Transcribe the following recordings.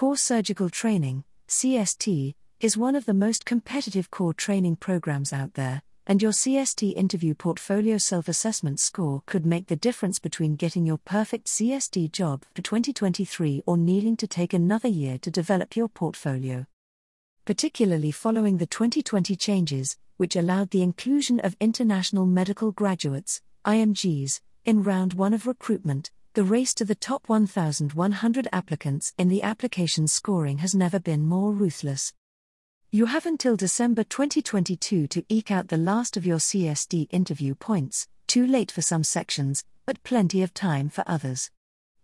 Core Surgical Training, CST, is one of the most competitive core training programs out there, and your CST interview portfolio self assessment score could make the difference between getting your perfect CST job for 2023 or needing to take another year to develop your portfolio. Particularly following the 2020 changes, which allowed the inclusion of international medical graduates, IMGs, in round one of recruitment, the race to the top 1,100 applicants in the application scoring has never been more ruthless. You have until December 2022 to eke out the last of your CST interview points, too late for some sections, but plenty of time for others.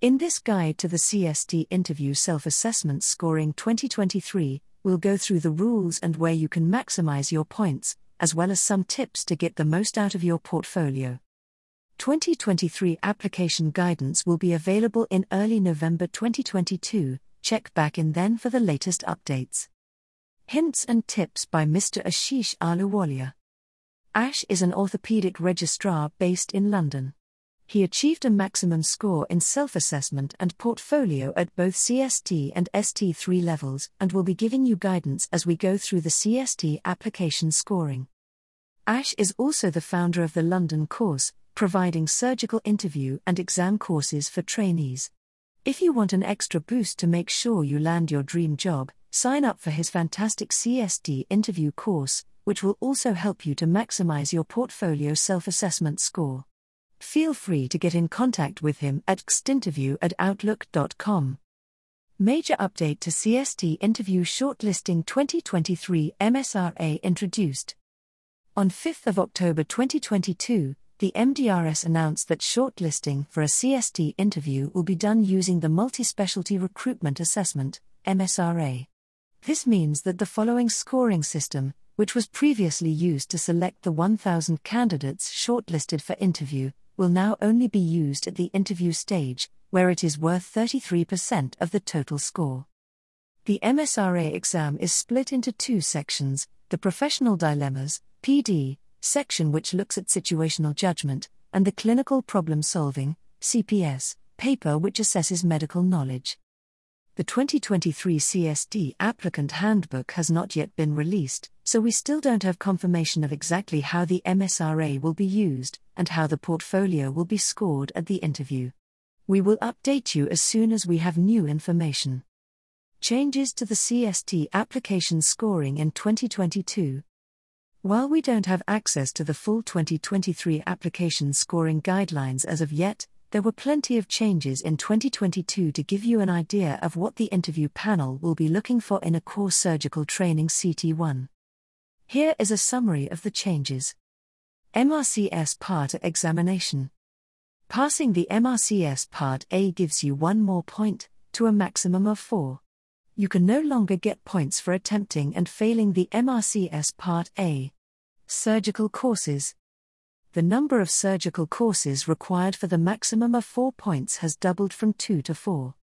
In this guide to the CST interview self assessment scoring 2023, we'll go through the rules and where you can maximize your points, as well as some tips to get the most out of your portfolio. 2023 application guidance will be available in early November 2022. Check back in then for the latest updates. Hints and Tips by Mr. Ashish Ahluwalia. Ash is an orthopedic registrar based in London. He achieved a maximum score in self assessment and portfolio at both CST and ST3 levels and will be giving you guidance as we go through the CST application scoring. Ash is also the founder of the London course, providing surgical interview and exam courses for trainees. If you want an extra boost to make sure you land your dream job, sign up for his fantastic CST interview course, which will also help you to maximize your portfolio self assessment score. Feel free to get in contact with him at xtinterview at outlook.com. Major update to CST interview shortlisting 2023 MSRA introduced. On 5th of October 2022, the MDRS announced that shortlisting for a CST interview will be done using the Multi-Specialty Recruitment Assessment, MSRA. This means that the following scoring system, which was previously used to select the 1,000 candidates shortlisted for interview, will now only be used at the interview stage, where it is worth 33% of the total score. The MSRA exam is split into two sections the Professional Dilemmas, PD, section which looks at situational judgment, and the Clinical Problem Solving, CPS, paper which assesses medical knowledge. The 2023 CST applicant handbook has not yet been released, so we still don't have confirmation of exactly how the MSRA will be used and how the portfolio will be scored at the interview. We will update you as soon as we have new information. Changes to the CST application scoring in 2022. While we don't have access to the full 2023 application scoring guidelines as of yet, there were plenty of changes in 2022 to give you an idea of what the interview panel will be looking for in a core surgical training CT1. Here is a summary of the changes. MRCS Part A examination. Passing the MRCS Part A gives you one more point, to a maximum of four. You can no longer get points for attempting and failing the MRCS Part A. Surgical courses the number of surgical courses required for the maximum of four points has doubled from two to four.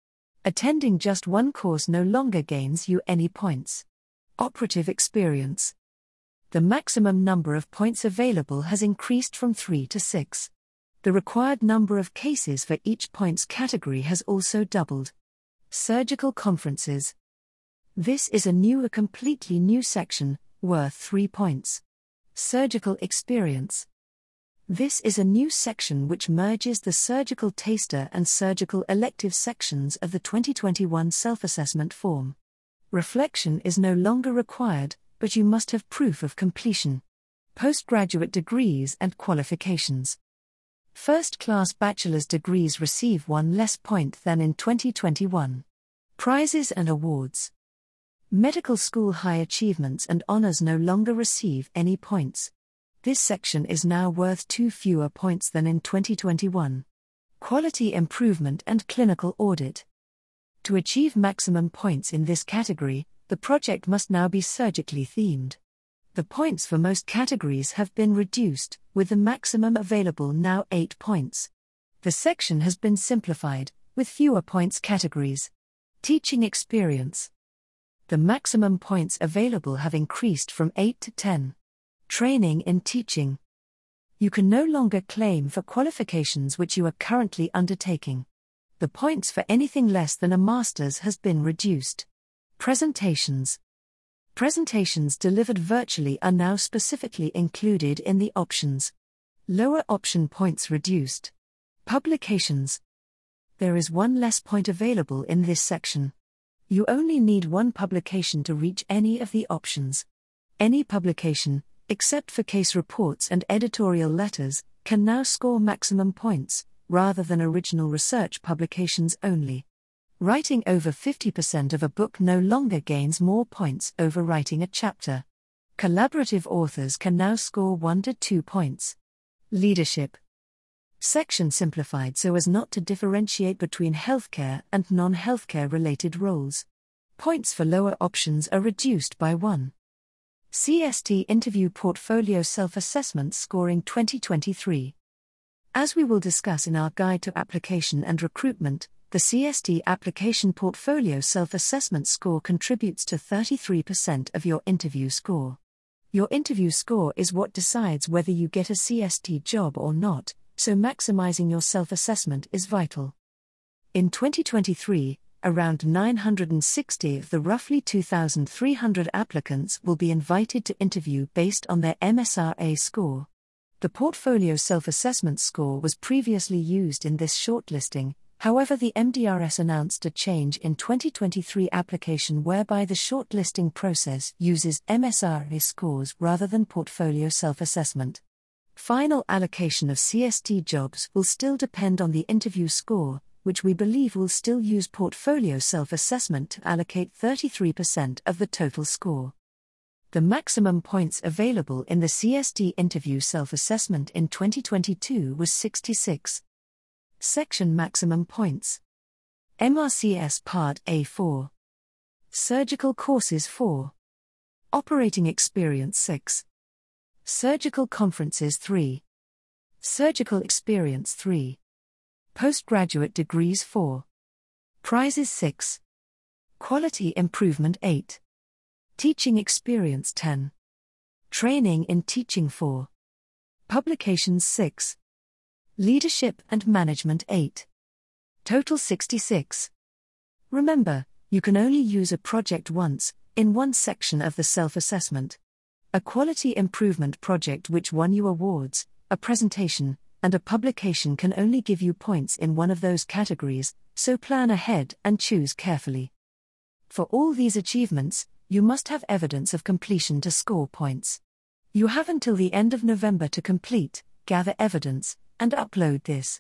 Attending just one course no longer gains you any points. Operative experience. The maximum number of points available has increased from three to six. The required number of cases for each points category has also doubled. Surgical conferences. This is a new, a completely new section, worth three points. Surgical experience. This is a new section which merges the surgical taster and surgical elective sections of the 2021 self assessment form. Reflection is no longer required, but you must have proof of completion. Postgraduate degrees and qualifications. First class bachelor's degrees receive one less point than in 2021. Prizes and awards. Medical school high achievements and honors no longer receive any points. This section is now worth two fewer points than in 2021. Quality improvement and clinical audit. To achieve maximum points in this category, the project must now be surgically themed. The points for most categories have been reduced, with the maximum available now 8 points. The section has been simplified, with fewer points categories. Teaching experience. The maximum points available have increased from 8 to 10. Training in teaching. You can no longer claim for qualifications which you are currently undertaking. The points for anything less than a master's has been reduced. Presentations. Presentations delivered virtually are now specifically included in the options. Lower option points reduced. Publications. There is one less point available in this section. You only need one publication to reach any of the options. Any publication, except for case reports and editorial letters, can now score maximum points, rather than original research publications only. Writing over 50% of a book no longer gains more points over writing a chapter. Collaborative authors can now score 1 to 2 points. Leadership. Section simplified so as not to differentiate between healthcare and non healthcare related roles. Points for lower options are reduced by 1. CST Interview Portfolio Self Assessment Scoring 2023. As we will discuss in our Guide to Application and Recruitment, the CST application portfolio self assessment score contributes to 33% of your interview score. Your interview score is what decides whether you get a CST job or not, so maximizing your self assessment is vital. In 2023, around 960 of the roughly 2,300 applicants will be invited to interview based on their MSRA score. The portfolio self assessment score was previously used in this shortlisting, However, the MDRS announced a change in 2023 application whereby the shortlisting process uses MSRA scores rather than portfolio self assessment. Final allocation of CST jobs will still depend on the interview score, which we believe will still use portfolio self assessment to allocate 33% of the total score. The maximum points available in the CST interview self assessment in 2022 was 66. Section Maximum Points. MRCS Part A4. Surgical Courses 4. Operating Experience 6. Surgical Conferences 3. Surgical Experience 3. Postgraduate Degrees 4. Prizes 6. Quality Improvement 8. Teaching Experience 10. Training in Teaching 4. Publications 6. Leadership and Management 8. Total 66. Remember, you can only use a project once, in one section of the self assessment. A quality improvement project which won you awards, a presentation, and a publication can only give you points in one of those categories, so plan ahead and choose carefully. For all these achievements, you must have evidence of completion to score points. You have until the end of November to complete, gather evidence, and upload this.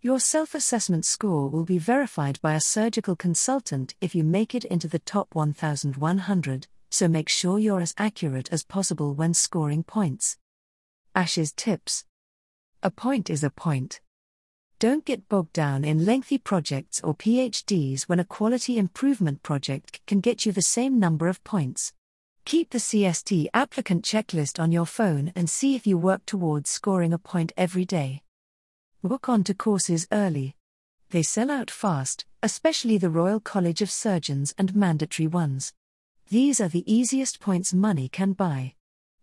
Your self assessment score will be verified by a surgical consultant if you make it into the top 1100, so make sure you're as accurate as possible when scoring points. Ash's tips A point is a point. Don't get bogged down in lengthy projects or PhDs when a quality improvement project can get you the same number of points. Keep the CST applicant checklist on your phone and see if you work towards scoring a point every day. Book onto courses early. They sell out fast, especially the Royal College of Surgeons and mandatory ones. These are the easiest points money can buy.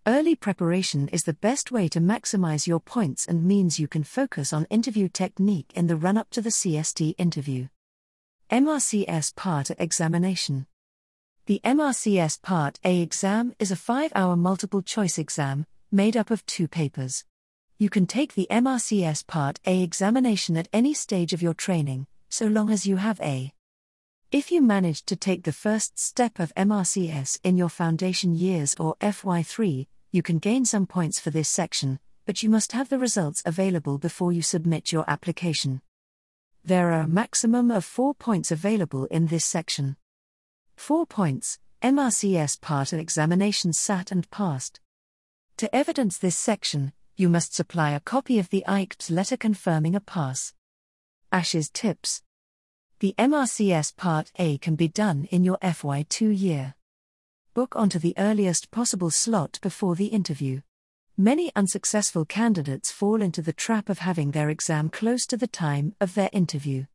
Early preparation is the best way to maximize your points and means you can focus on interview technique in the run up to the CST interview. MRCS Part A Examination the MRCS Part A exam is a five hour multiple choice exam, made up of two papers. You can take the MRCS Part A examination at any stage of your training, so long as you have A. If you managed to take the first step of MRCS in your foundation years or FY3, you can gain some points for this section, but you must have the results available before you submit your application. There are a maximum of four points available in this section. 4 points MRCS part A examination sat and passed. To evidence this section, you must supply a copy of the ICT letter confirming a pass. Ash's tips. The MRCS Part A can be done in your FY2 year. Book onto the earliest possible slot before the interview. Many unsuccessful candidates fall into the trap of having their exam close to the time of their interview.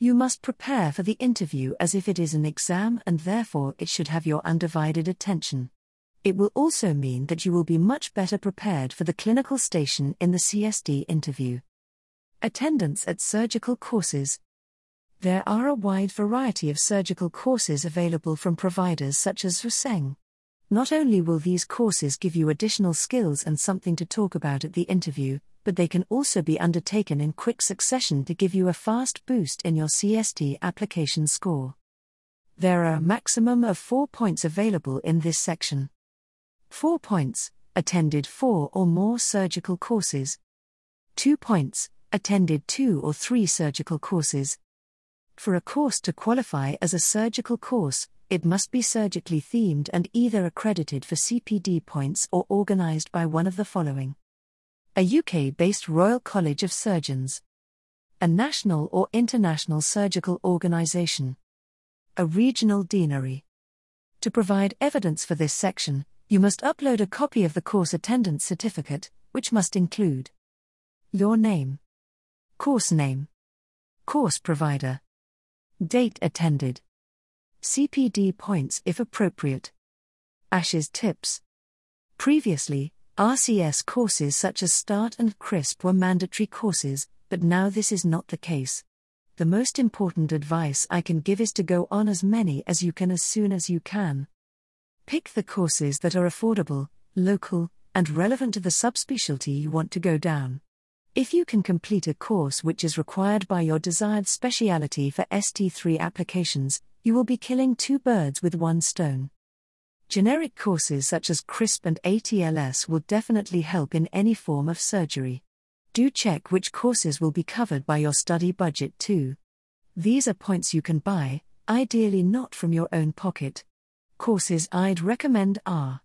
You must prepare for the interview as if it is an exam and therefore it should have your undivided attention. It will also mean that you will be much better prepared for the clinical station in the CST interview. Attendance at surgical courses. There are a wide variety of surgical courses available from providers such as Ruseng. Not only will these courses give you additional skills and something to talk about at the interview, but they can also be undertaken in quick succession to give you a fast boost in your CST application score. There are a maximum of four points available in this section. Four points attended four or more surgical courses. Two points attended two or three surgical courses. For a course to qualify as a surgical course, it must be surgically themed and either accredited for CPD points or organized by one of the following. A UK based Royal College of Surgeons, a national or international surgical organisation, a regional deanery. To provide evidence for this section, you must upload a copy of the course attendance certificate, which must include your name, course name, course provider, Date attended. CPD points if appropriate. Ash's tips. Previously, RCS courses such as START and CCrISP were mandatory courses, but now this is not the case. The most important advice I can give is to go on as many as you can as soon as you can. Pick the courses that are affordable, local, and relevant to the subspecialty you want to go down. If you can complete a course which is required by your desired speciality for ST3 applications, you will be killing two birds with one stone. Generic courses such as CCrISP and ATLS will definitely help in any form of surgery. Do check which courses will be covered by your study budget too. These are points you can buy, ideally not from your own pocket. Courses I'd recommend are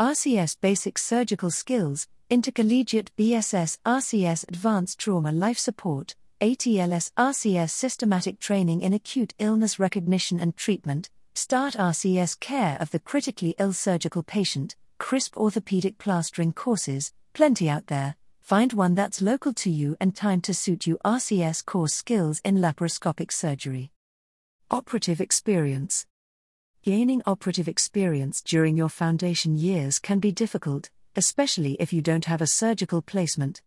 RCS Basic Surgical Skills, Intercollegiate BSS RCS Advanced Trauma Life Support, ATLS RCS Systematic Training in Acute Illness Recognition and Treatment, START RCS Care of the Critically Ill Surgical Patient, CCrISP Orthopedic Plastering courses, plenty out there. Find one that's local to you and time to suit you. RCS course skills in laparoscopic surgery. Operative experience. Gaining operative experience during your foundation years can be difficult, especially if you don't have a surgical placement.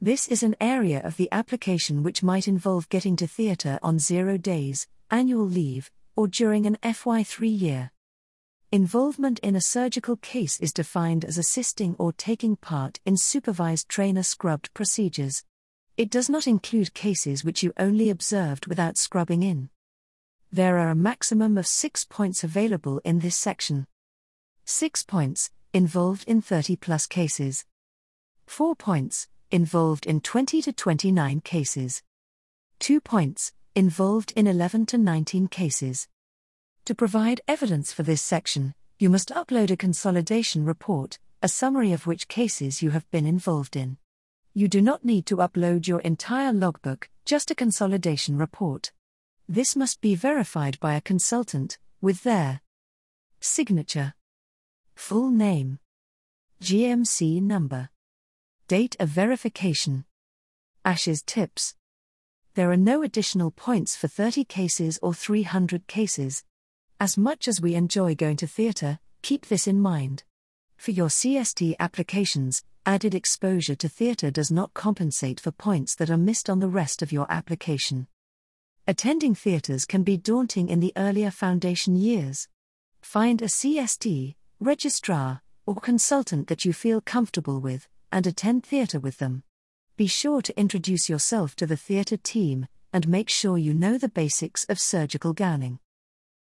This is an area of the application which might involve getting to theatre on zero days, annual leave, or during an FY3 year. Involvement in a surgical case is defined as assisting or taking part in supervised trainer scrubbed procedures. It does not include cases which you only observed without scrubbing in. There are a maximum of six points available in this section. Six points, involved in 30 plus cases. 4 points, involved in 20 to 29 cases. 2 points, involved in 11 to 19 cases. To provide evidence for this section, you must upload a consolidation report, a summary of which cases you have been involved in. You do not need to upload your entire logbook, just a consolidation report. This must be verified by a consultant, with their signature. Full name. GMC number. Date of verification. Ash's tips. There are no additional points for 30 cases or 300 cases. As much as we enjoy going to theatre, keep this in mind. For your CST applications, added exposure to theatre does not compensate for points that are missed on the rest of your application. Attending theatres can be daunting in the earlier foundation years. Find a CST, registrar, or consultant that you feel comfortable with, and attend theatre with them. Be sure to introduce yourself to the theatre team, and make sure you know the basics of surgical gowning.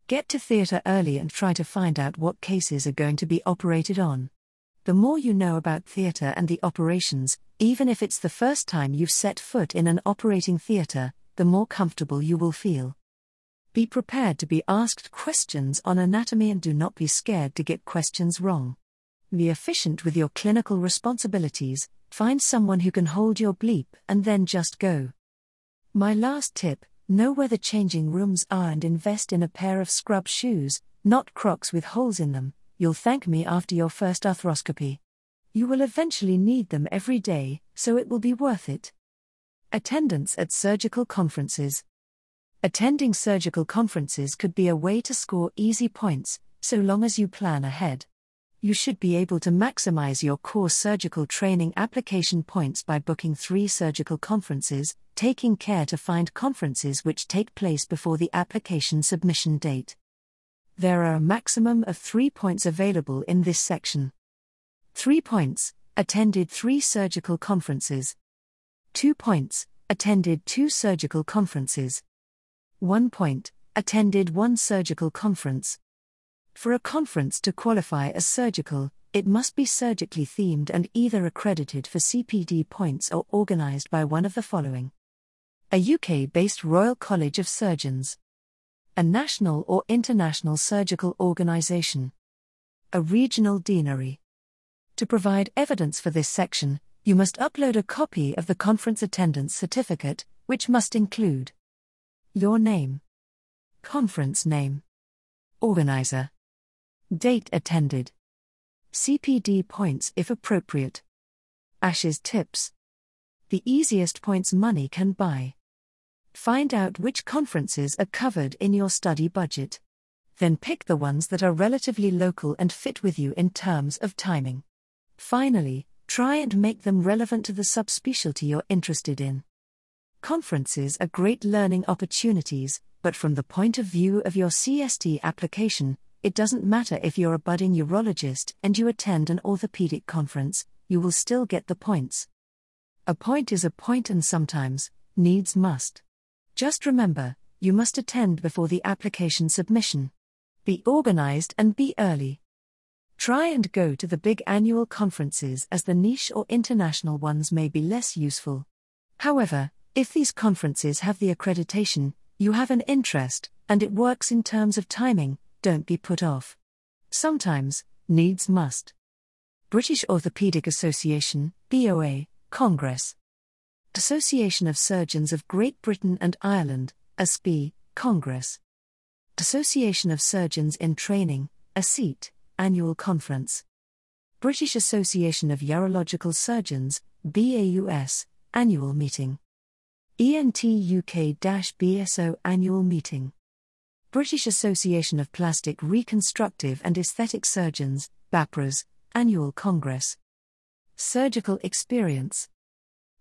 Get to theatre early and try to find out what cases are going to be operated on. The more you know about theatre and the operations, even if it's the first time you've set foot in an operating theatre, the more comfortable you will feel. Be prepared to be asked questions on anatomy and do not be scared to get questions wrong. Be efficient with your clinical responsibilities, find someone who can hold your bleep and then just go. My last tip know where the changing rooms are and invest in a pair of scrub shoes, not crocs with holes in them. You'll thank me after your first arthroscopy. You will eventually need them every day, so it will be worth it. Attendance at surgical conferences. Attending surgical conferences could be a way to score easy points, so long as you plan ahead. You should be able to maximize your core surgical training application points by booking three surgical conferences, taking care to find conferences which take place before the application submission date. There are a maximum of three points available in this section. 3 points, attended 3 surgical conferences. 2 points, attended 2 surgical conferences. 1 point, attended 1 surgical conference. For a conference to qualify as surgical, it must be surgically themed and either accredited for CPD points or organized by one of the following a UK based Royal College of Surgeons, a national or international surgical organization, a regional deanery. To provide evidence for this section, you must upload a copy of the conference attendance certificate, which must include your name, conference name, organizer, date attended CPD points if appropriate. ASH's tips. The easiest points money can buy. Find out which conferences are covered in your study budget. Then pick the ones that are relatively local and fit with you in terms of timing. Finally, try and make them relevant to the subspecialty you're interested in. Conferences are great learning opportunities, but from the point of view of your CST application, it doesn't matter if you're a budding urologist and you attend an orthopedic conference, you will still get the points. A point is a point and sometimes, needs must. Just remember, you must attend before the application submission. Be organized and be early. Try and go to the big annual conferences as the niche or international ones may be less useful. However, if these conferences have the accreditation, you have an interest, and it works in terms of timing, don't be put off. Sometimes, needs must. British Orthopaedic Association, BOA, Congress. Association of Surgeons of Great Britain and Ireland, ASGBI, Congress. Association of Surgeons in Training, ASiT, Annual Conference. British Association of Urological Surgeons, BAUS, Annual Meeting. ENT UK BSO Annual Meeting. British Association of Plastic Reconstructive and Aesthetic Surgeons, BAPRAS, Annual Congress. Surgical Experience.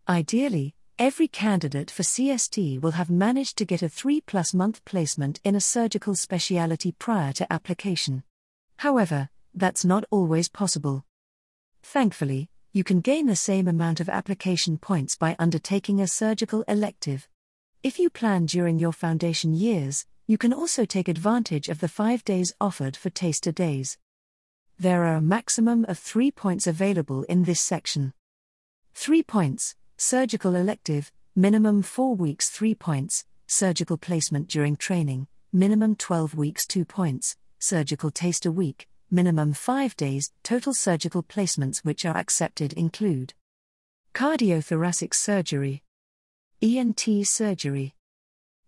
Ideally, every candidate for CST will have managed to get a 3 plus month placement in a surgical specialty prior to application. However, that's not always possible. Thankfully, you can gain the same amount of application points by undertaking a surgical elective. If you plan during your foundation years, you can also take advantage of the five days offered for taster days. There are a maximum of three points available in this section. Three points, surgical elective, minimum four weeks, three points, surgical placement during training, minimum 12 weeks, two points, surgical taster week, minimum five days, total surgical placements which are accepted include cardiothoracic surgery, ENT surgery,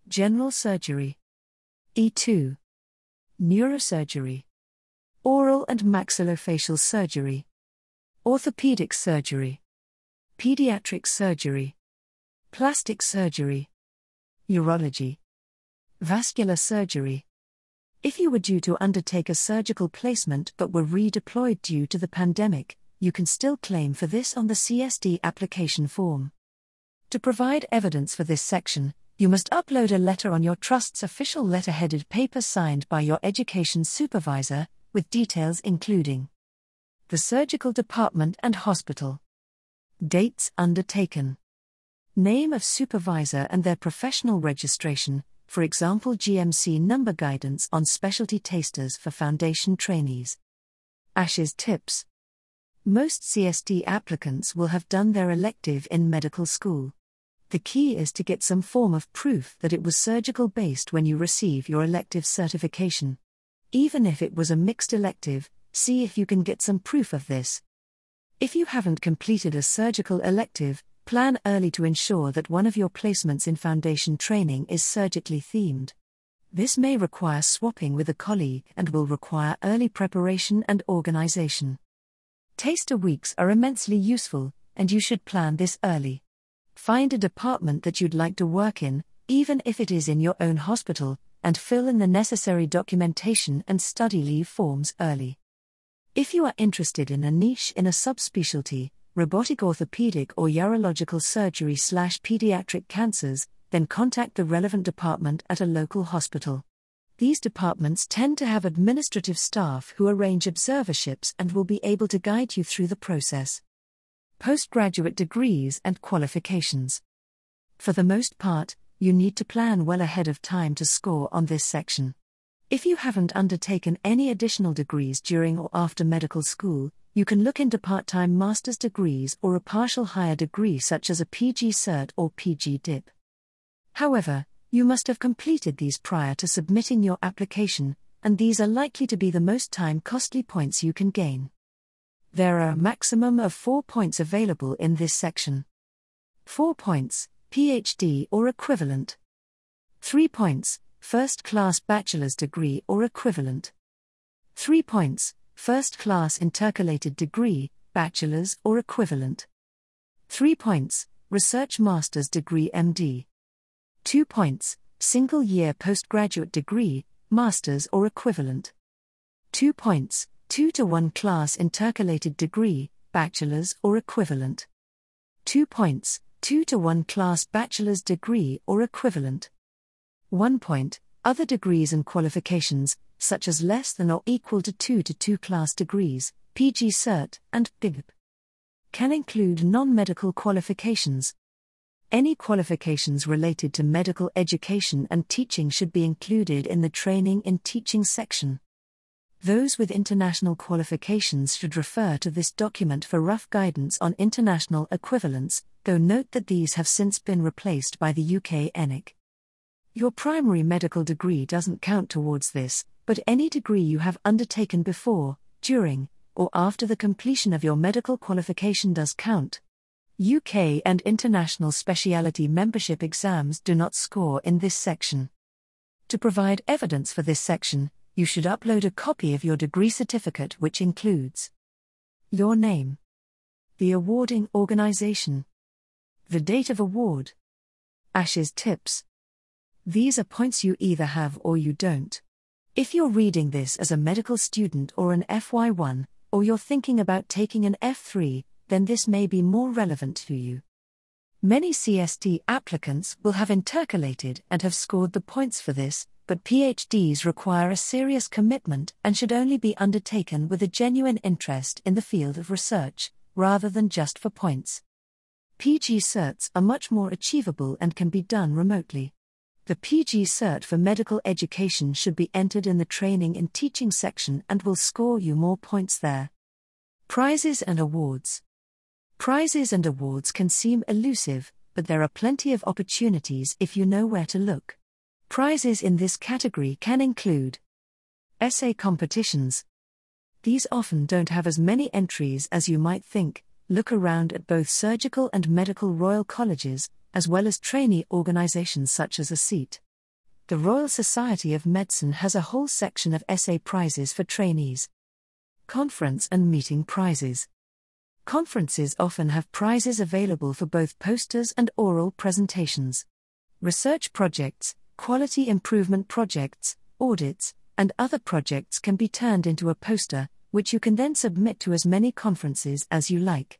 general surgery. E2. Neurosurgery. Oral and maxillofacial surgery. Orthopedic surgery. Pediatric surgery. Plastic surgery. Urology. Vascular surgery. If you were due to undertake a surgical placement but were redeployed due to the pandemic, you can still claim for this on the CST application form. To provide evidence for this section, you must upload a letter on your trust's official letterheaded paper signed by your education supervisor, with details including the surgical department and hospital, dates undertaken, name of supervisor and their professional registration, for example, GMC number guidance on specialty tasters for foundation trainees. ASH's tips. Most CST applicants will have done their elective in medical school. The key is to get some form of proof that it was surgical based when you receive your elective certification. Even if it was a mixed elective, see if you can get some proof of this. If you haven't completed a surgical elective, plan early to ensure that one of your placements in foundation training is surgically themed. This may require swapping with a colleague and will require early preparation and organization. Taster weeks are immensely useful, and you should plan this early. Find a department that you'd like to work in, even if it is in your own hospital, and fill in the necessary documentation and study leave forms early. If you are interested in a niche in a subspecialty, robotic orthopedic or urological surgery slash pediatric cancers, then contact the relevant department at a local hospital. These departments tend to have administrative staff who arrange observerships and will be able to guide you through the process. Postgraduate degrees and qualifications. For the most part, you need to plan well ahead of time to score on this section. If you haven't undertaken any additional degrees during or after medical school, you can look into part time master's degrees or a partial higher degree such as a PG Cert or PG Dip. However, you must have completed these prior to submitting your application, and these are likely to be the most time costly points you can gain. There are a maximum of four points available in this section. 4 points, PhD or equivalent. 3 points, first class bachelor's degree or equivalent. 3 points, first class intercalated degree, bachelor's or equivalent. 3 points, research master's degree MD. 2 points, single year postgraduate degree, master's or equivalent. 2 points, 2 to 1 class intercalated degree, bachelor's or equivalent. 2 points, 2 to 1 class bachelor's degree or equivalent. 1 point, other degrees and qualifications, such as less than or equal to 2 to 2 class degrees, PG Cert, and PIB. Can include non medical qualifications. Any qualifications related to medical education and teaching should be included in the Training in Teaching section. Those with international qualifications should refer to this document for rough guidance on international equivalents, though note that these have since been replaced by the UK ENIC. Your primary medical degree doesn't count towards this, but any degree you have undertaken before, during, or after the completion of your medical qualification does count. UK and international speciality membership exams do not score in this section. To provide evidence for this section, you should upload a copy of your degree certificate, which includes your name, the awarding organization, the date of award, ASH's tips, these are points you either have or you don't. If you're reading this as a medical student or an FY1, or you're thinking about taking an F3, then this may be more relevant to you. Many CST applicants will have intercalated and have scored the points for this, but PhDs require a serious commitment and should only be undertaken with a genuine interest in the field of research, rather than just for points. PG certs are much more achievable and can be done remotely. The PG Cert for medical education should be entered in the Training and Teaching section and will score you more points there. Prizes and Awards Prizes and awards can seem elusive, but there are plenty of opportunities if you know where to look. Prizes in this category can include essay competitions. These often don't have as many entries as you might think. Look around at both surgical and medical royal colleges, as well as trainee organizations such as ASiT. The Royal Society of Medicine has a whole section of essay prizes for trainees. Conference and meeting prizes. Conferences often have prizes available for both posters and oral presentations. Research projects, quality improvement projects, audits, and other projects can be turned into a poster, which you can then submit to as many conferences as you like.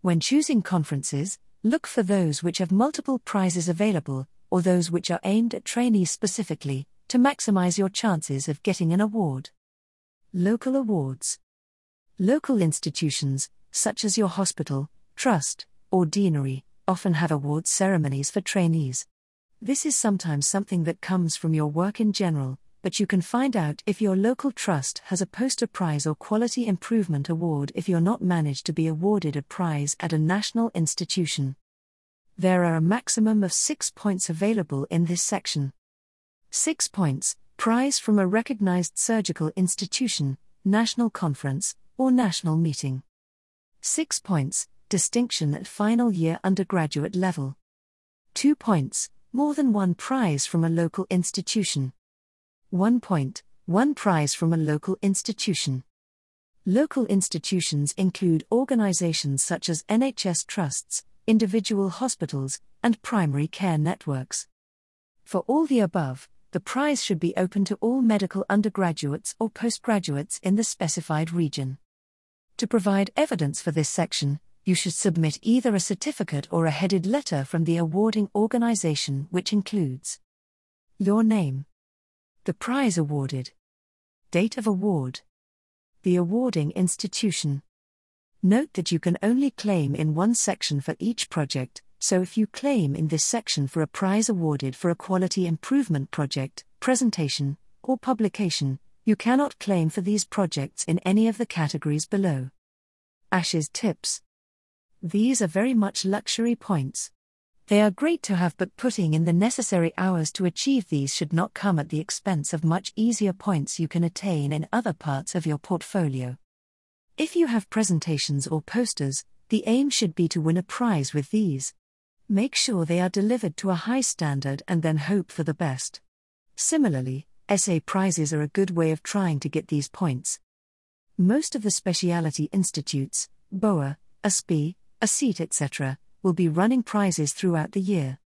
When choosing conferences, Look for those which have multiple prizes available, or those which are aimed at trainees specifically, to maximize your chances of getting an award. Local awards. Local institutions, such as your hospital, trust, or deanery, often have awards ceremonies for trainees. This is sometimes something that comes from your work in general, but you can find out if your local trust has a poster prize or quality improvement award if you're not managed to be awarded a prize at a national institution. There are a maximum of six points available in this section. Six points, prize from a recognized surgical institution, national conference, or national meeting. Six points, distinction at final year undergraduate level. Two points, more than one prize from a local institution. 1 point, 1 prize from a local institution. Local institutions include organizations such as NHS trusts, individual hospitals, and primary care networks. For all the above, the prize should be open to all medical undergraduates or postgraduates in the specified region. To provide evidence for this section, you should submit either a certificate or a headed letter from the awarding organization, which includes your name, the prize awarded, date of award, the awarding institution. Note that you can only claim in one section for each project, so if you claim in this section for a prize awarded for a quality improvement project, presentation, or publication, you cannot claim for these projects in any of the categories below. Ash's tips. These are very much luxury points. They are great to have, but putting in the necessary hours to achieve these should not come at the expense of much easier points you can attain in other parts of your portfolio. If you have presentations or posters, the aim should be to win a prize with these. Make sure they are delivered to a high standard and then hope for the best. Similarly, essay prizes are a good way of trying to get these points. Most of the specialty institutes, BOA, ASGBI, ASiT, etc., will be running prizes throughout the year.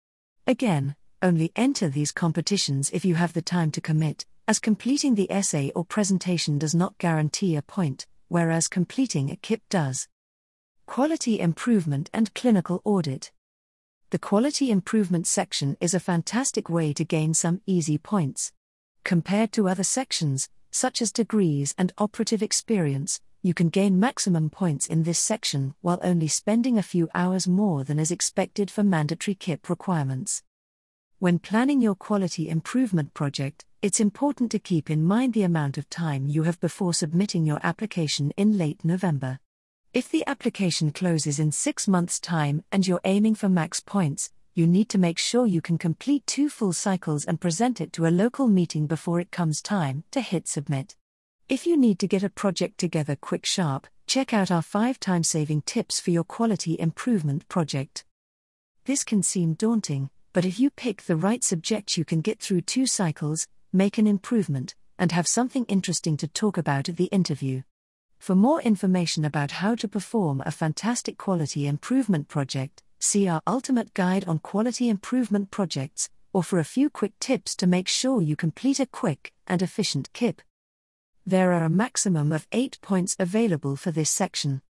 Again, only enter these competitions if you have the time to commit, as completing the essay or presentation does not guarantee a point, whereas completing a QIP does. Quality Improvement and Clinical Audit The Quality Improvement section is a fantastic way to gain some easy points. Compared to other sections, such as degrees and operative experience, you can gain maximum points in this section while only spending a few hours more than is expected for mandatory QIP requirements. When planning your quality improvement project, it's important to keep in mind the amount of time you have before submitting your application in late November. If the application closes in six months' time and you're aiming for max points, you need to make sure you can complete two full cycles and present it to a local meeting before it comes time to hit submit. If you need to get a project together quick sharp, check out our 5 time saving tips for your quality improvement project. This can seem daunting, but if you pick the right subject, you can get through two cycles, make an improvement, and have something interesting to talk about at the interview. For more information about how to perform a fantastic quality improvement project, see our ultimate guide on quality improvement projects, or for a few quick tips to make sure you complete a quick and efficient QIP. There are a maximum of 8 points available for this section.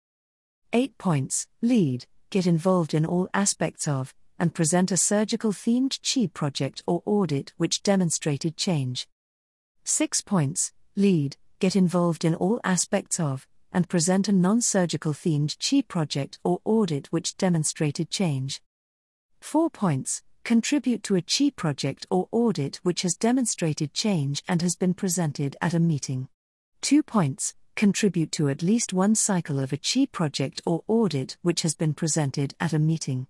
8 points lead, get involved in all aspects of, and present a surgical themed QI project or audit which demonstrated change. 6 points lead, get involved in all aspects of, and present a non surgical themed QI project or audit which demonstrated change. 4 points contribute to a QI project or audit which has demonstrated change and has been presented at a meeting. Two points contribute to at least one cycle of a QI project or audit which has been presented at a meeting.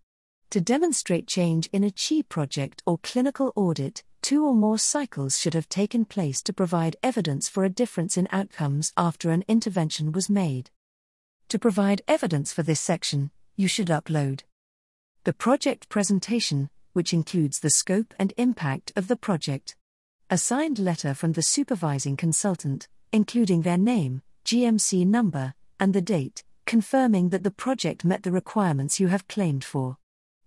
To demonstrate change in a QI project or clinical audit, two or more cycles should have taken place to provide evidence for a difference in outcomes after an intervention was made. To provide evidence for this section, you should upload the project presentation, which includes the scope and impact of the project, a signed letter from the supervising consultant, including their name, GMC number, and the date, confirming that the project met the requirements you have claimed for.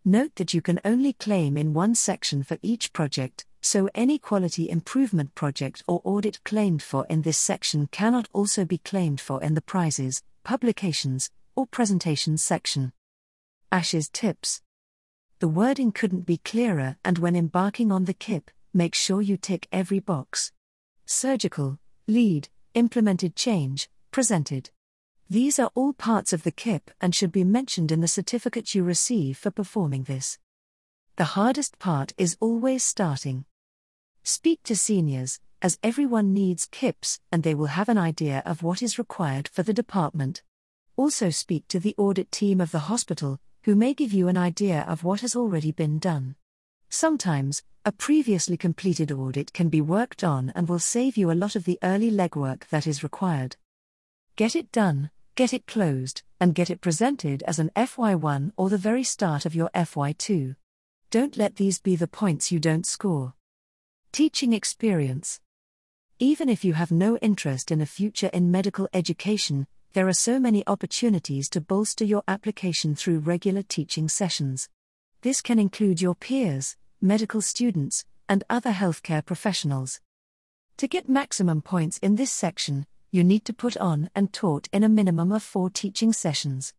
Note that you can only claim in one section for each project, so any quality improvement project or audit claimed for in this section cannot also be claimed for in the prizes, publications, or presentations section. ASH's tips. The wording couldn't be clearer, and when embarking on the QIP, make sure you tick every box. Surgical, lead, implemented change, presented. These are all parts of the QIP and should be mentioned in the certificate you receive for performing this. The hardest part is always starting. Speak to seniors, as everyone needs QIPs and they will have an idea of what is required for the department. Also, speak to the audit team of the hospital, who may give you an idea of what has already been done. Sometimes, a previously completed audit can be worked on and will save you a lot of the early legwork that is required. Get it done, get it closed, and get it presented as an FY1 or the very start of your FY2. Don't let these be the points you don't score. Teaching experience. Even if you have no interest in a future in medical education, there are so many opportunities to bolster your application through regular teaching sessions. This can include your peers, medical students, and other healthcare professionals. To get maximum points in this section, you need to put on and taught in a minimum of four teaching sessions.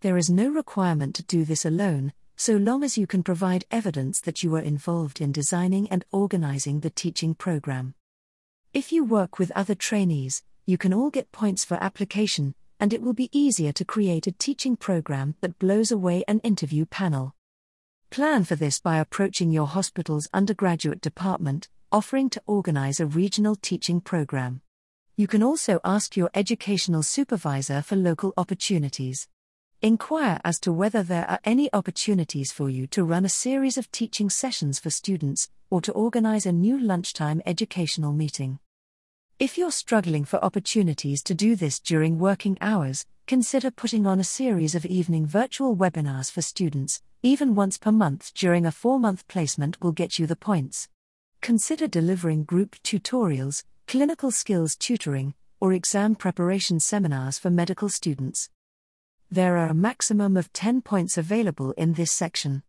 There is no requirement to do this alone, so long as you can provide evidence that you were involved in designing and organizing the teaching program. If you work with other trainees, you can all get points for application, and it will be easier to create a teaching program that blows away an interview panel. Plan for this by approaching your hospital's undergraduate department, offering to organize a regional teaching program. You can also ask your educational supervisor for local opportunities. Inquire as to whether there are any opportunities for you to run a series of teaching sessions for students or to organize a new lunchtime educational meeting. If you're struggling for opportunities to do this during working hours, consider putting on a series of evening virtual webinars for students, even once per month during a four month placement will get you the points. Consider delivering group tutorials, clinical skills tutoring, or exam preparation seminars for medical students. There are a maximum of 10 points available in this section.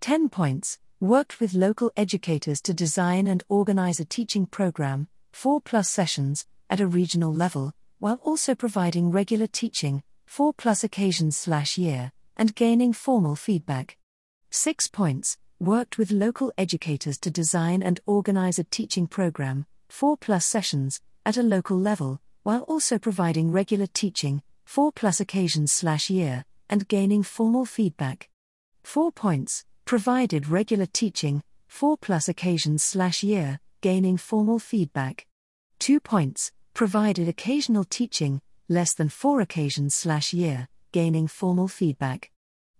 10 points worked with local educators to design and organize a teaching program, 4 plus sessions, at a regional level, while also providing regular teaching, 4 plus occasions slash year, and gaining formal feedback. 6 points worked with local educators to design and organize a teaching program, 4 plus sessions, at a local level, while also providing regular teaching, 4 plus occasions slash year, and gaining formal feedback. 4 points, provided regular teaching, 4 plus occasions slash year, gaining formal feedback. 2 points, provided occasional teaching, less than 4 occasions slash year, gaining formal feedback.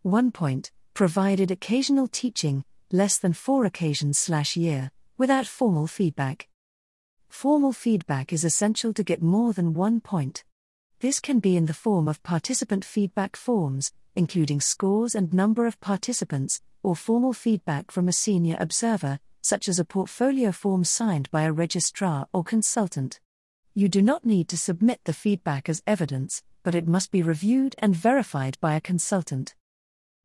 1 point, provided occasional teaching, less than 4 occasions slash year, without formal feedback. Formal feedback is essential to get more than one point. This can be in the form of participant feedback forms, including scores and number of participants, or formal feedback from a senior observer, such as a portfolio form signed by a registrar or consultant. You do not need to submit the feedback as evidence, but it must be reviewed and verified by a consultant.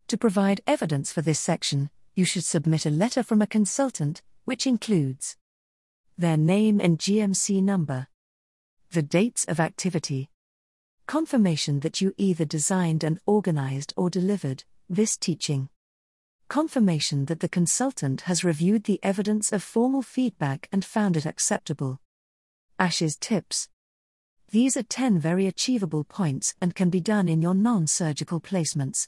To provide evidence for this section, you should submit a letter from a consultant, which includes their name and GMC number, the dates of activity, Confirmation that you either designed and organized or delivered this teaching. Confirmation that the consultant has reviewed the evidence of formal feedback and found it acceptable. Ash's tips. These are 10 very achievable points and can be done in your non surgical placements.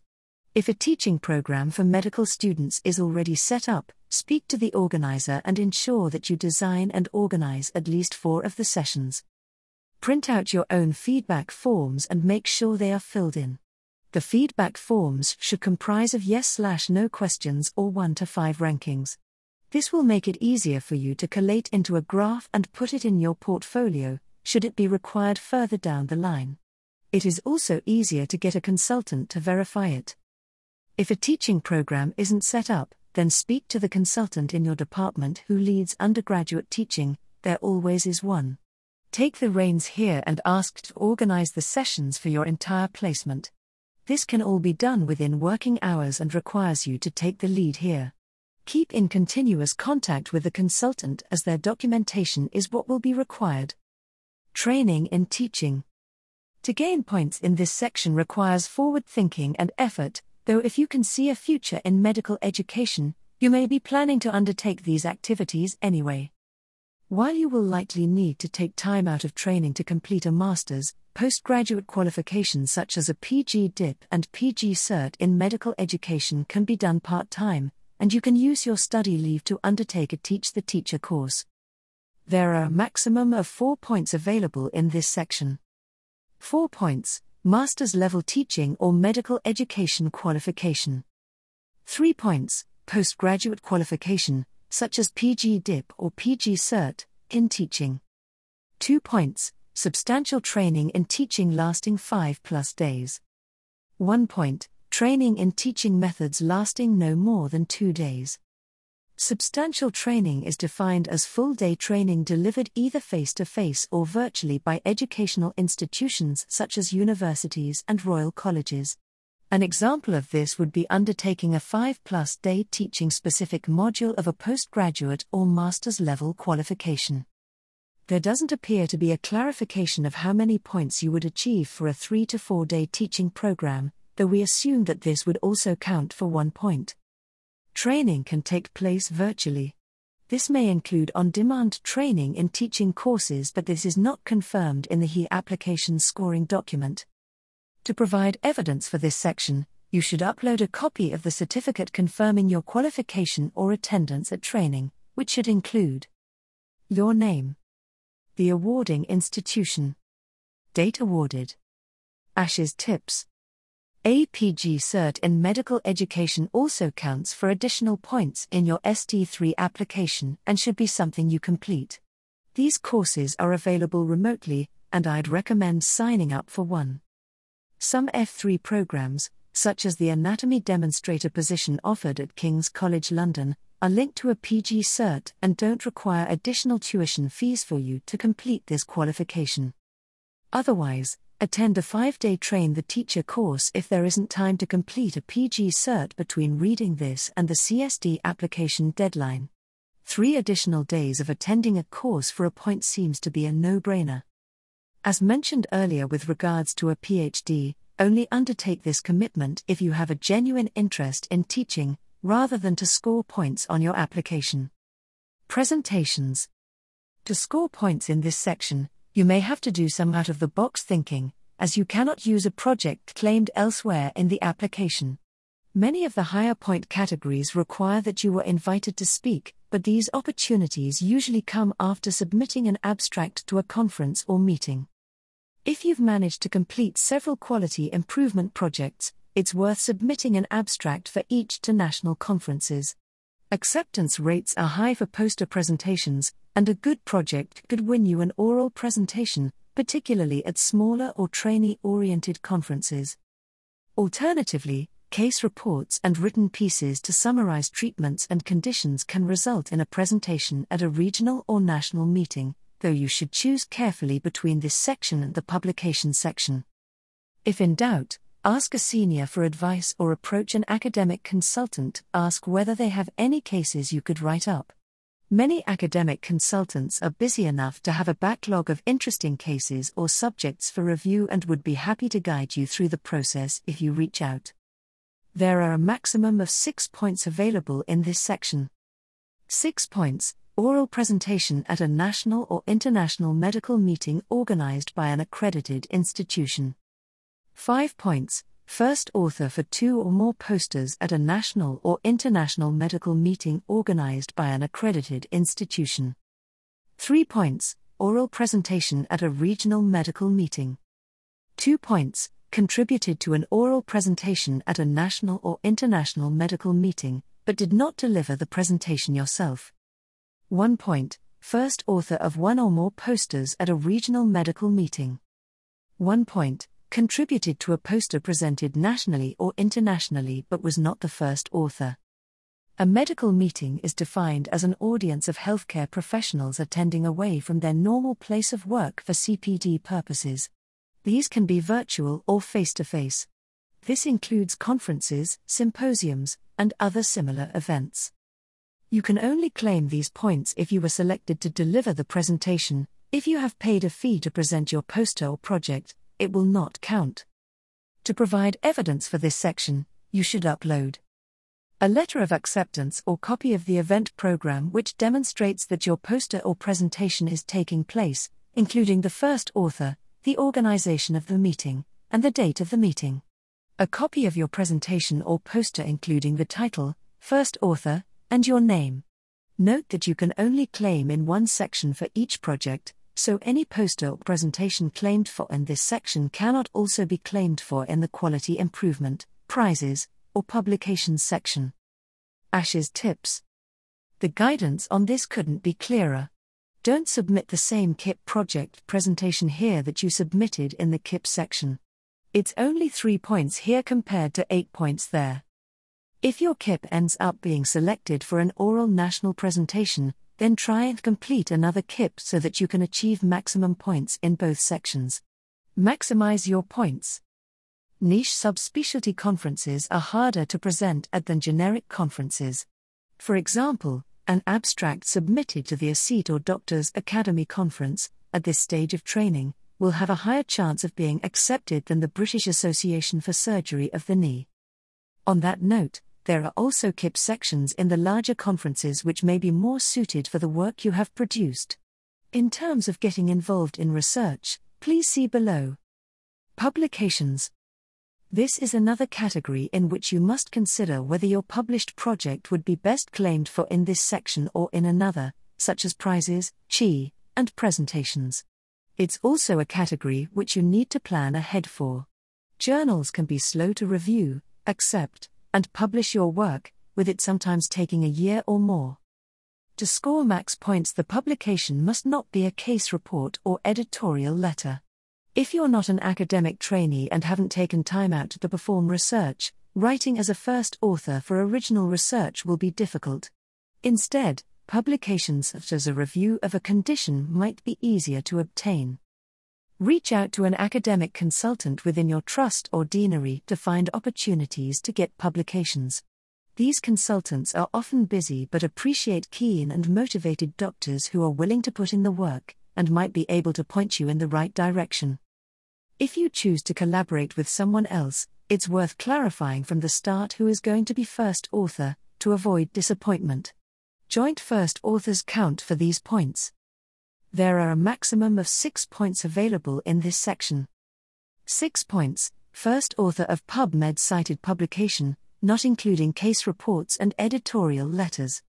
If a teaching program for medical students is already set up, speak to the organizer and ensure that you design and organize at least four of the sessions. Print out your own feedback forms and make sure they are filled in. The feedback forms should comprise of yes slash no questions or 1 to 5 rankings. This will make it easier for you to collate into a graph and put it in your portfolio, should it be required further down the line. It is also easier to get a consultant to verify it. If a teaching program isn't set up, then speak to the consultant in your department who leads undergraduate teaching, there always is one. Take the reins here and ask to organize the sessions for your entire placement. This can all be done within working hours and requires you to take the lead here. Keep in continuous contact with the consultant as their documentation is what will be required. Training in teaching. To gain points in this section requires forward thinking and effort, though, if you can see a future in medical education, you may be planning to undertake these activities anyway. While you will likely need to take time out of training to complete a master's, postgraduate qualifications such as a PG DIP and PG CERT in medical education can be done part time, and you can use your study leave to undertake a Teach the Teacher course. There are a maximum of four points available in this section. Four points Master's level teaching or medical education qualification. Three points Postgraduate qualification, such as PG DIP or PG CERT, in teaching. 2 points substantial training in teaching lasting 5 plus days. 1 point training in teaching methods lasting no more than 2 days. Substantial training is defined as full day training delivered either face to face or virtually by educational institutions such as universities and royal colleges. An example of this would be undertaking a 5 plus day teaching specific module of a postgraduate or master's level qualification. There doesn't appear to be a clarification of how many points you would achieve for a 3 to 4 day teaching program, though we assume that this would also count for one point. Training can take place virtually. This may include on demand training in teaching courses, but this is not confirmed in the HE application scoring document. To provide evidence for this section, you should upload a copy of the certificate confirming your qualification or attendance at training, which should include your name, the awarding institution, date awarded, Ash's tips. APG Cert in medical education also counts for additional points in your ST3 application and should be something you complete. These courses are available remotely, and I'd recommend signing up for one. Some F3 programs, such as the anatomy demonstrator position offered at King's College London, are linked to a PG cert and don't require additional tuition fees for you to complete this qualification. Otherwise, attend a five day Train the Teacher course if there isn't time to complete a PG cert between reading this and the CST application deadline. Three additional days of attending a course for a point seems to be a no brainer. As mentioned earlier with regards to a PhD, only undertake this commitment if you have a genuine interest in teaching, rather than to score points on your application. Presentations To score points in this section, you may have to do some out of the box thinking, as you cannot use a project claimed elsewhere in the application. Many of the higher point categories require that you were invited to speak, but these opportunities usually come after submitting an abstract to a conference or meeting. If you've managed to complete several quality improvement projects, it's worth submitting an abstract for each to national conferences. Acceptance rates are high for poster presentations, and a good project could win you an oral presentation, particularly at smaller or trainee oriented conferences. Alternatively, case reports and written pieces to summarize treatments and conditions can result in a presentation at a regional or national meeting, though you should choose carefully between this section and the publication section. If in doubt, ask a senior for advice or approach an academic consultant, ask whether they have any cases you could write up. Many academic consultants are busy enough to have a backlog of interesting cases or subjects for review and would be happy to guide you through the process if you reach out. There are a maximum of six points available in this section. Six points Oral presentation at a national or international medical meeting organized by an accredited institution. 5 points. First author for two or more posters at a national or international medical meeting organized by an accredited institution. 3 points. Oral presentation at a regional medical meeting. 2 points. Contributed to an oral presentation at a national or international medical meeting, but did not deliver the presentation yourself. 1 point, first author of one or more posters at a regional medical meeting. 1 point, contributed to a poster presented nationally or internationally but was not the first author. A medical meeting is defined as an audience of healthcare professionals attending away from their normal place of work for CPD purposes. These can be virtual or face to face. This includes conferences, symposiums, and other similar events. You can only claim these points if you were selected to deliver the presentation. If you have paid a fee to present your poster or project, it will not count. To provide evidence for this section, you should upload a letter of acceptance or copy of the event program which demonstrates that your poster or presentation is taking place, including the first author, the organization of the meeting, and the date of the meeting. A copy of your presentation or poster including the title, first author, and your name. Note that you can only claim in one section for each project, so any poster or presentation claimed for in this section cannot also be claimed for in the quality improvement, prizes, or publications section. Ash's tips. The guidance on this couldn't be clearer. Don't submit the same QIP project presentation here that you submitted in the QIP section. It's only 3 points here compared to 8 points there. If your QIP ends up being selected for an oral national presentation, then try and complete another QIP so that you can achieve maximum points in both sections. Maximize your points. Niche subspecialty conferences are harder to present at than generic conferences. For example, an abstract submitted to the ASiT or Doctors Academy conference, at this stage of training, will have a higher chance of being accepted than the British Association for Surgery of the Knee. On that note, there are also QIP sections in the larger conferences which may be more suited for the work you have produced. In terms of getting involved in research, please see below. Publications This is another category in which you must consider whether your published project would be best claimed for in this section or in another, such as prizes, chi, and presentations. It's also a category which you need to plan ahead for. Journals can be slow to review, accept, and publish your work, with it sometimes taking a year or more. To score max points, the publication must not be a case report or editorial letter. If you're not an academic trainee and haven't taken time out to perform research, writing as a first author for original research will be difficult. Instead, publications such as a review of a condition might be easier to obtain. Reach out to an academic consultant within your trust or deanery to find opportunities to get publications. These consultants are often busy but appreciate keen and motivated doctors who are willing to put in the work and might be able to point you in the right direction. If you choose to collaborate with someone else, it's worth clarifying from the start who is going to be first author, to avoid disappointment. Joint first authors count for these points. There are a maximum of six points available in this section. Six points First author of PubMed cited publication, not including case reports and editorial letters.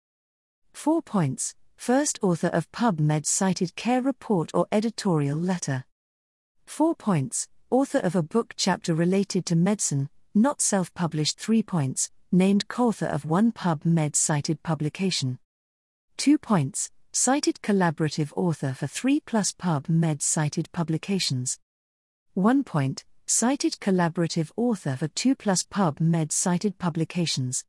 4 points. First author of PubMed cited care report or editorial letter. 4 points. Author of a book chapter related to medicine, not self published 3 points, named co-author of one PubMed cited publication. 2 points. Cited collaborative author for 3 plus PubMed cited publications. 1 point cited collaborative author for 2 plus PubMed cited publications.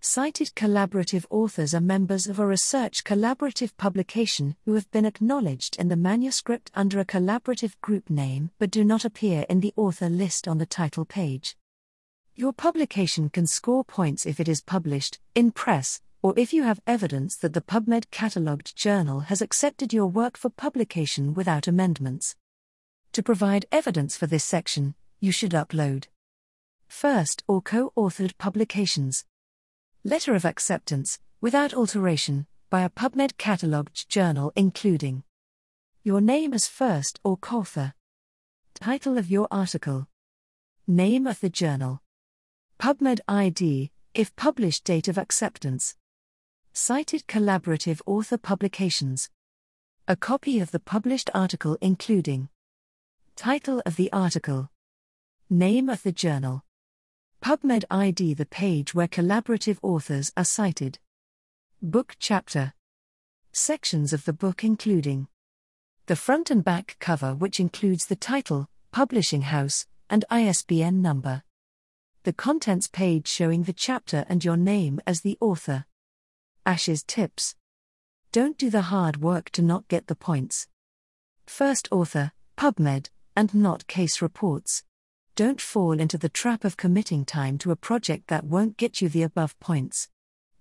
Cited collaborative authors are members of a research collaborative publication who have been acknowledged in the manuscript under a collaborative group name but do not appear in the author list on the title page. Your publication can score points if it is published in press or if you have evidence that the PubMed catalogued journal has accepted your work for publication without amendments. To provide evidence for this section, you should upload first or co authored publications. Letter of acceptance, without alteration, by a PubMed catalogued journal including your name as first or co author, title of your article, name of the journal, PubMed ID, if published date of acceptance, cited collaborative author publications, a copy of the published article including Title of the article. Name of the journal. PubMed ID the page where collaborative authors are cited. Book chapter. Sections of the book including the front and back cover, which includes the title, publishing house, and ISBN number. The contents page showing the chapter and your name as the author. ASH's tips. Don't do the hard work to not get the points. First author, PubMed, and not case reports. Don't fall into the trap of committing time to a project that won't get you the above points.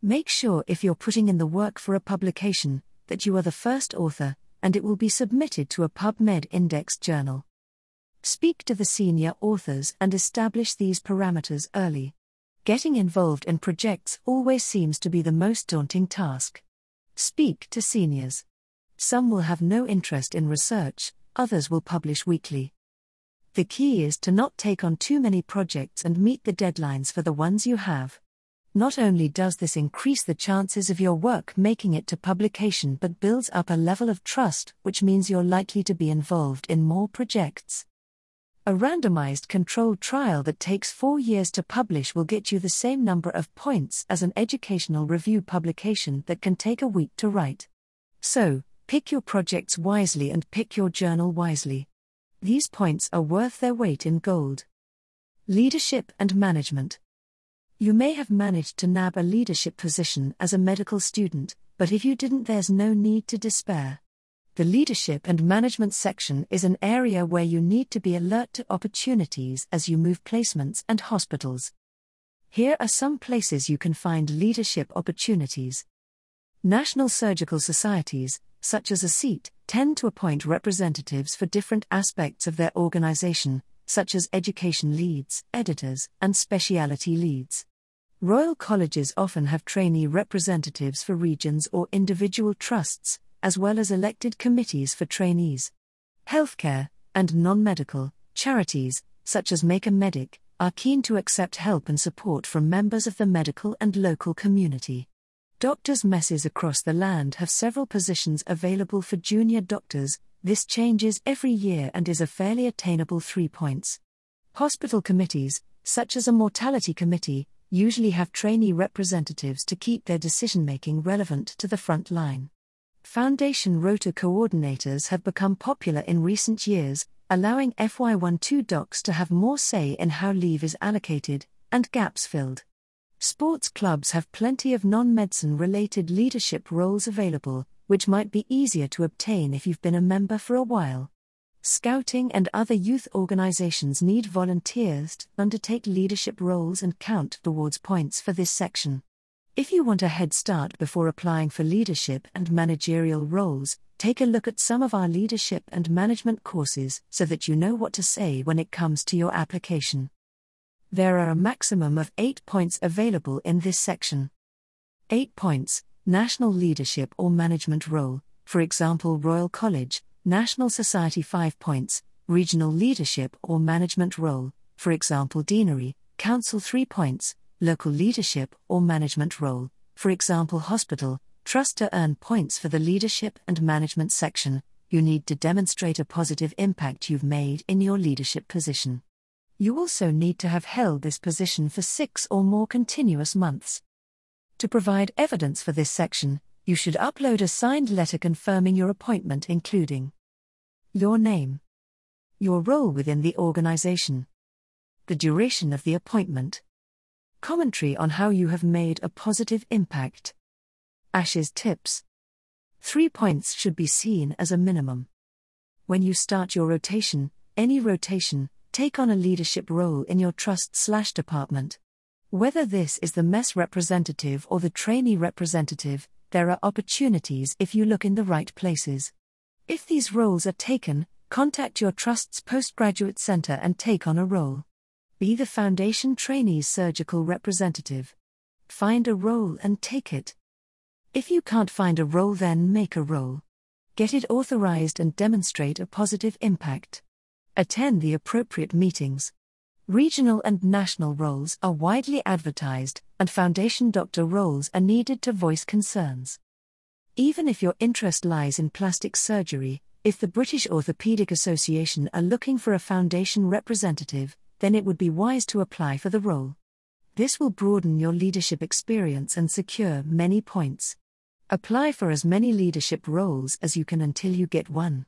Make sure if you're putting in the work for a publication, that you are the first author, and it will be submitted to a PubMed indexed journal. Speak to the senior authors and establish these parameters early. Getting involved in projects always seems to be the most daunting task. Speak to seniors. Some will have no interest in research, others will publish weekly. The key is to not take on too many projects and meet the deadlines for the ones you have. Not only does this increase the chances of your work making it to publication, but builds up a level of trust, which means you're likely to be involved in more projects. A randomized controlled trial that takes four years to publish will get you the same number of points as an educational review publication that can take a week to write. So, Pick your projects wisely and pick your journal wisely. These points are worth their weight in gold. Leadership and Management You may have managed to nab a leadership position as a medical student, but if you didn't, there's no need to despair. The leadership and management section is an area where you need to be alert to opportunities as you move placements and hospitals. Here are some places you can find leadership opportunities National Surgical Societies, such as ASiT, tend to appoint representatives for different aspects of their organization, such as education leads, editors, and specialty leads. Royal colleges often have trainee representatives for regions or individual trusts, as well as elected committees for trainees. Healthcare and non medical charities, such as Make a Medic, are keen to accept help and support from members of the medical and local community. Doctors' messes across the land have several positions available for junior doctors, this changes every year and is a fairly attainable three points. Hospital committees, such as a mortality committee, usually have trainee representatives to keep their decision making relevant to the front line. Foundation rota coordinators have become popular in recent years, allowing FY12 docs to have more say in how leave is allocated and gaps filled. Sports clubs have plenty of non medicine related leadership roles available, which might be easier to obtain if you've been a member for a while. Scouting and other youth organizations need volunteers to undertake leadership roles and count towards points for this section. If you want a head start before applying for leadership and managerial roles, take a look at some of our leadership and management courses so that you know what to say when it comes to your application. There are a maximum of 8 points available in this section. 8 points National leadership or management role, for example, Royal College, National Society 5 points, Regional leadership or management role, for example, Deanery, Council 3 points, local leadership or management role, for example, hospital, trust to earn points for the leadership and management section, you need to demonstrate a positive impact you've made in your leadership position. You also need to have held this position for six or more continuous months. To provide evidence for this section, you should upload a signed letter confirming your appointment, including your name, your role within the organization, the duration of the appointment, Commentary on how you have made a positive impact. Ash's tips. Three points should be seen as a minimum. When you start your rotation, any rotation, take on a leadership role in your trust slash department. Whether this is the mess representative or the trainee representative, there are opportunities if you look in the right places. If these roles are taken, contact your trust's postgraduate center and take on a role. Be the Foundation trainee's surgical representative. Find a role and take it. If you can't find a role, then make a role. Get it authorized and demonstrate a positive impact. Attend the appropriate meetings. Regional and national roles are widely advertised, and Foundation doctor roles are needed to voice concerns. Even if your interest lies in plastic surgery, if the British Orthopaedic Association are looking for a Foundation representative, then it would be wise to apply for the role. This will broaden your leadership experience and secure many points. Apply for as many leadership roles as you can until you get one.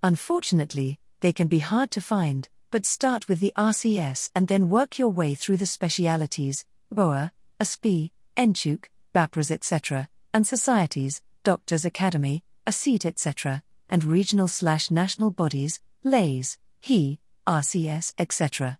Unfortunately, they can be hard to find, but start with the RCS and then work your way through the specialities, BOA, ASPE, NCHUK, BAPRAS, etc., and societies, Doctors Academy, ASiT, etc., and regional slash national bodies, LAYS, HE, RCS, etc.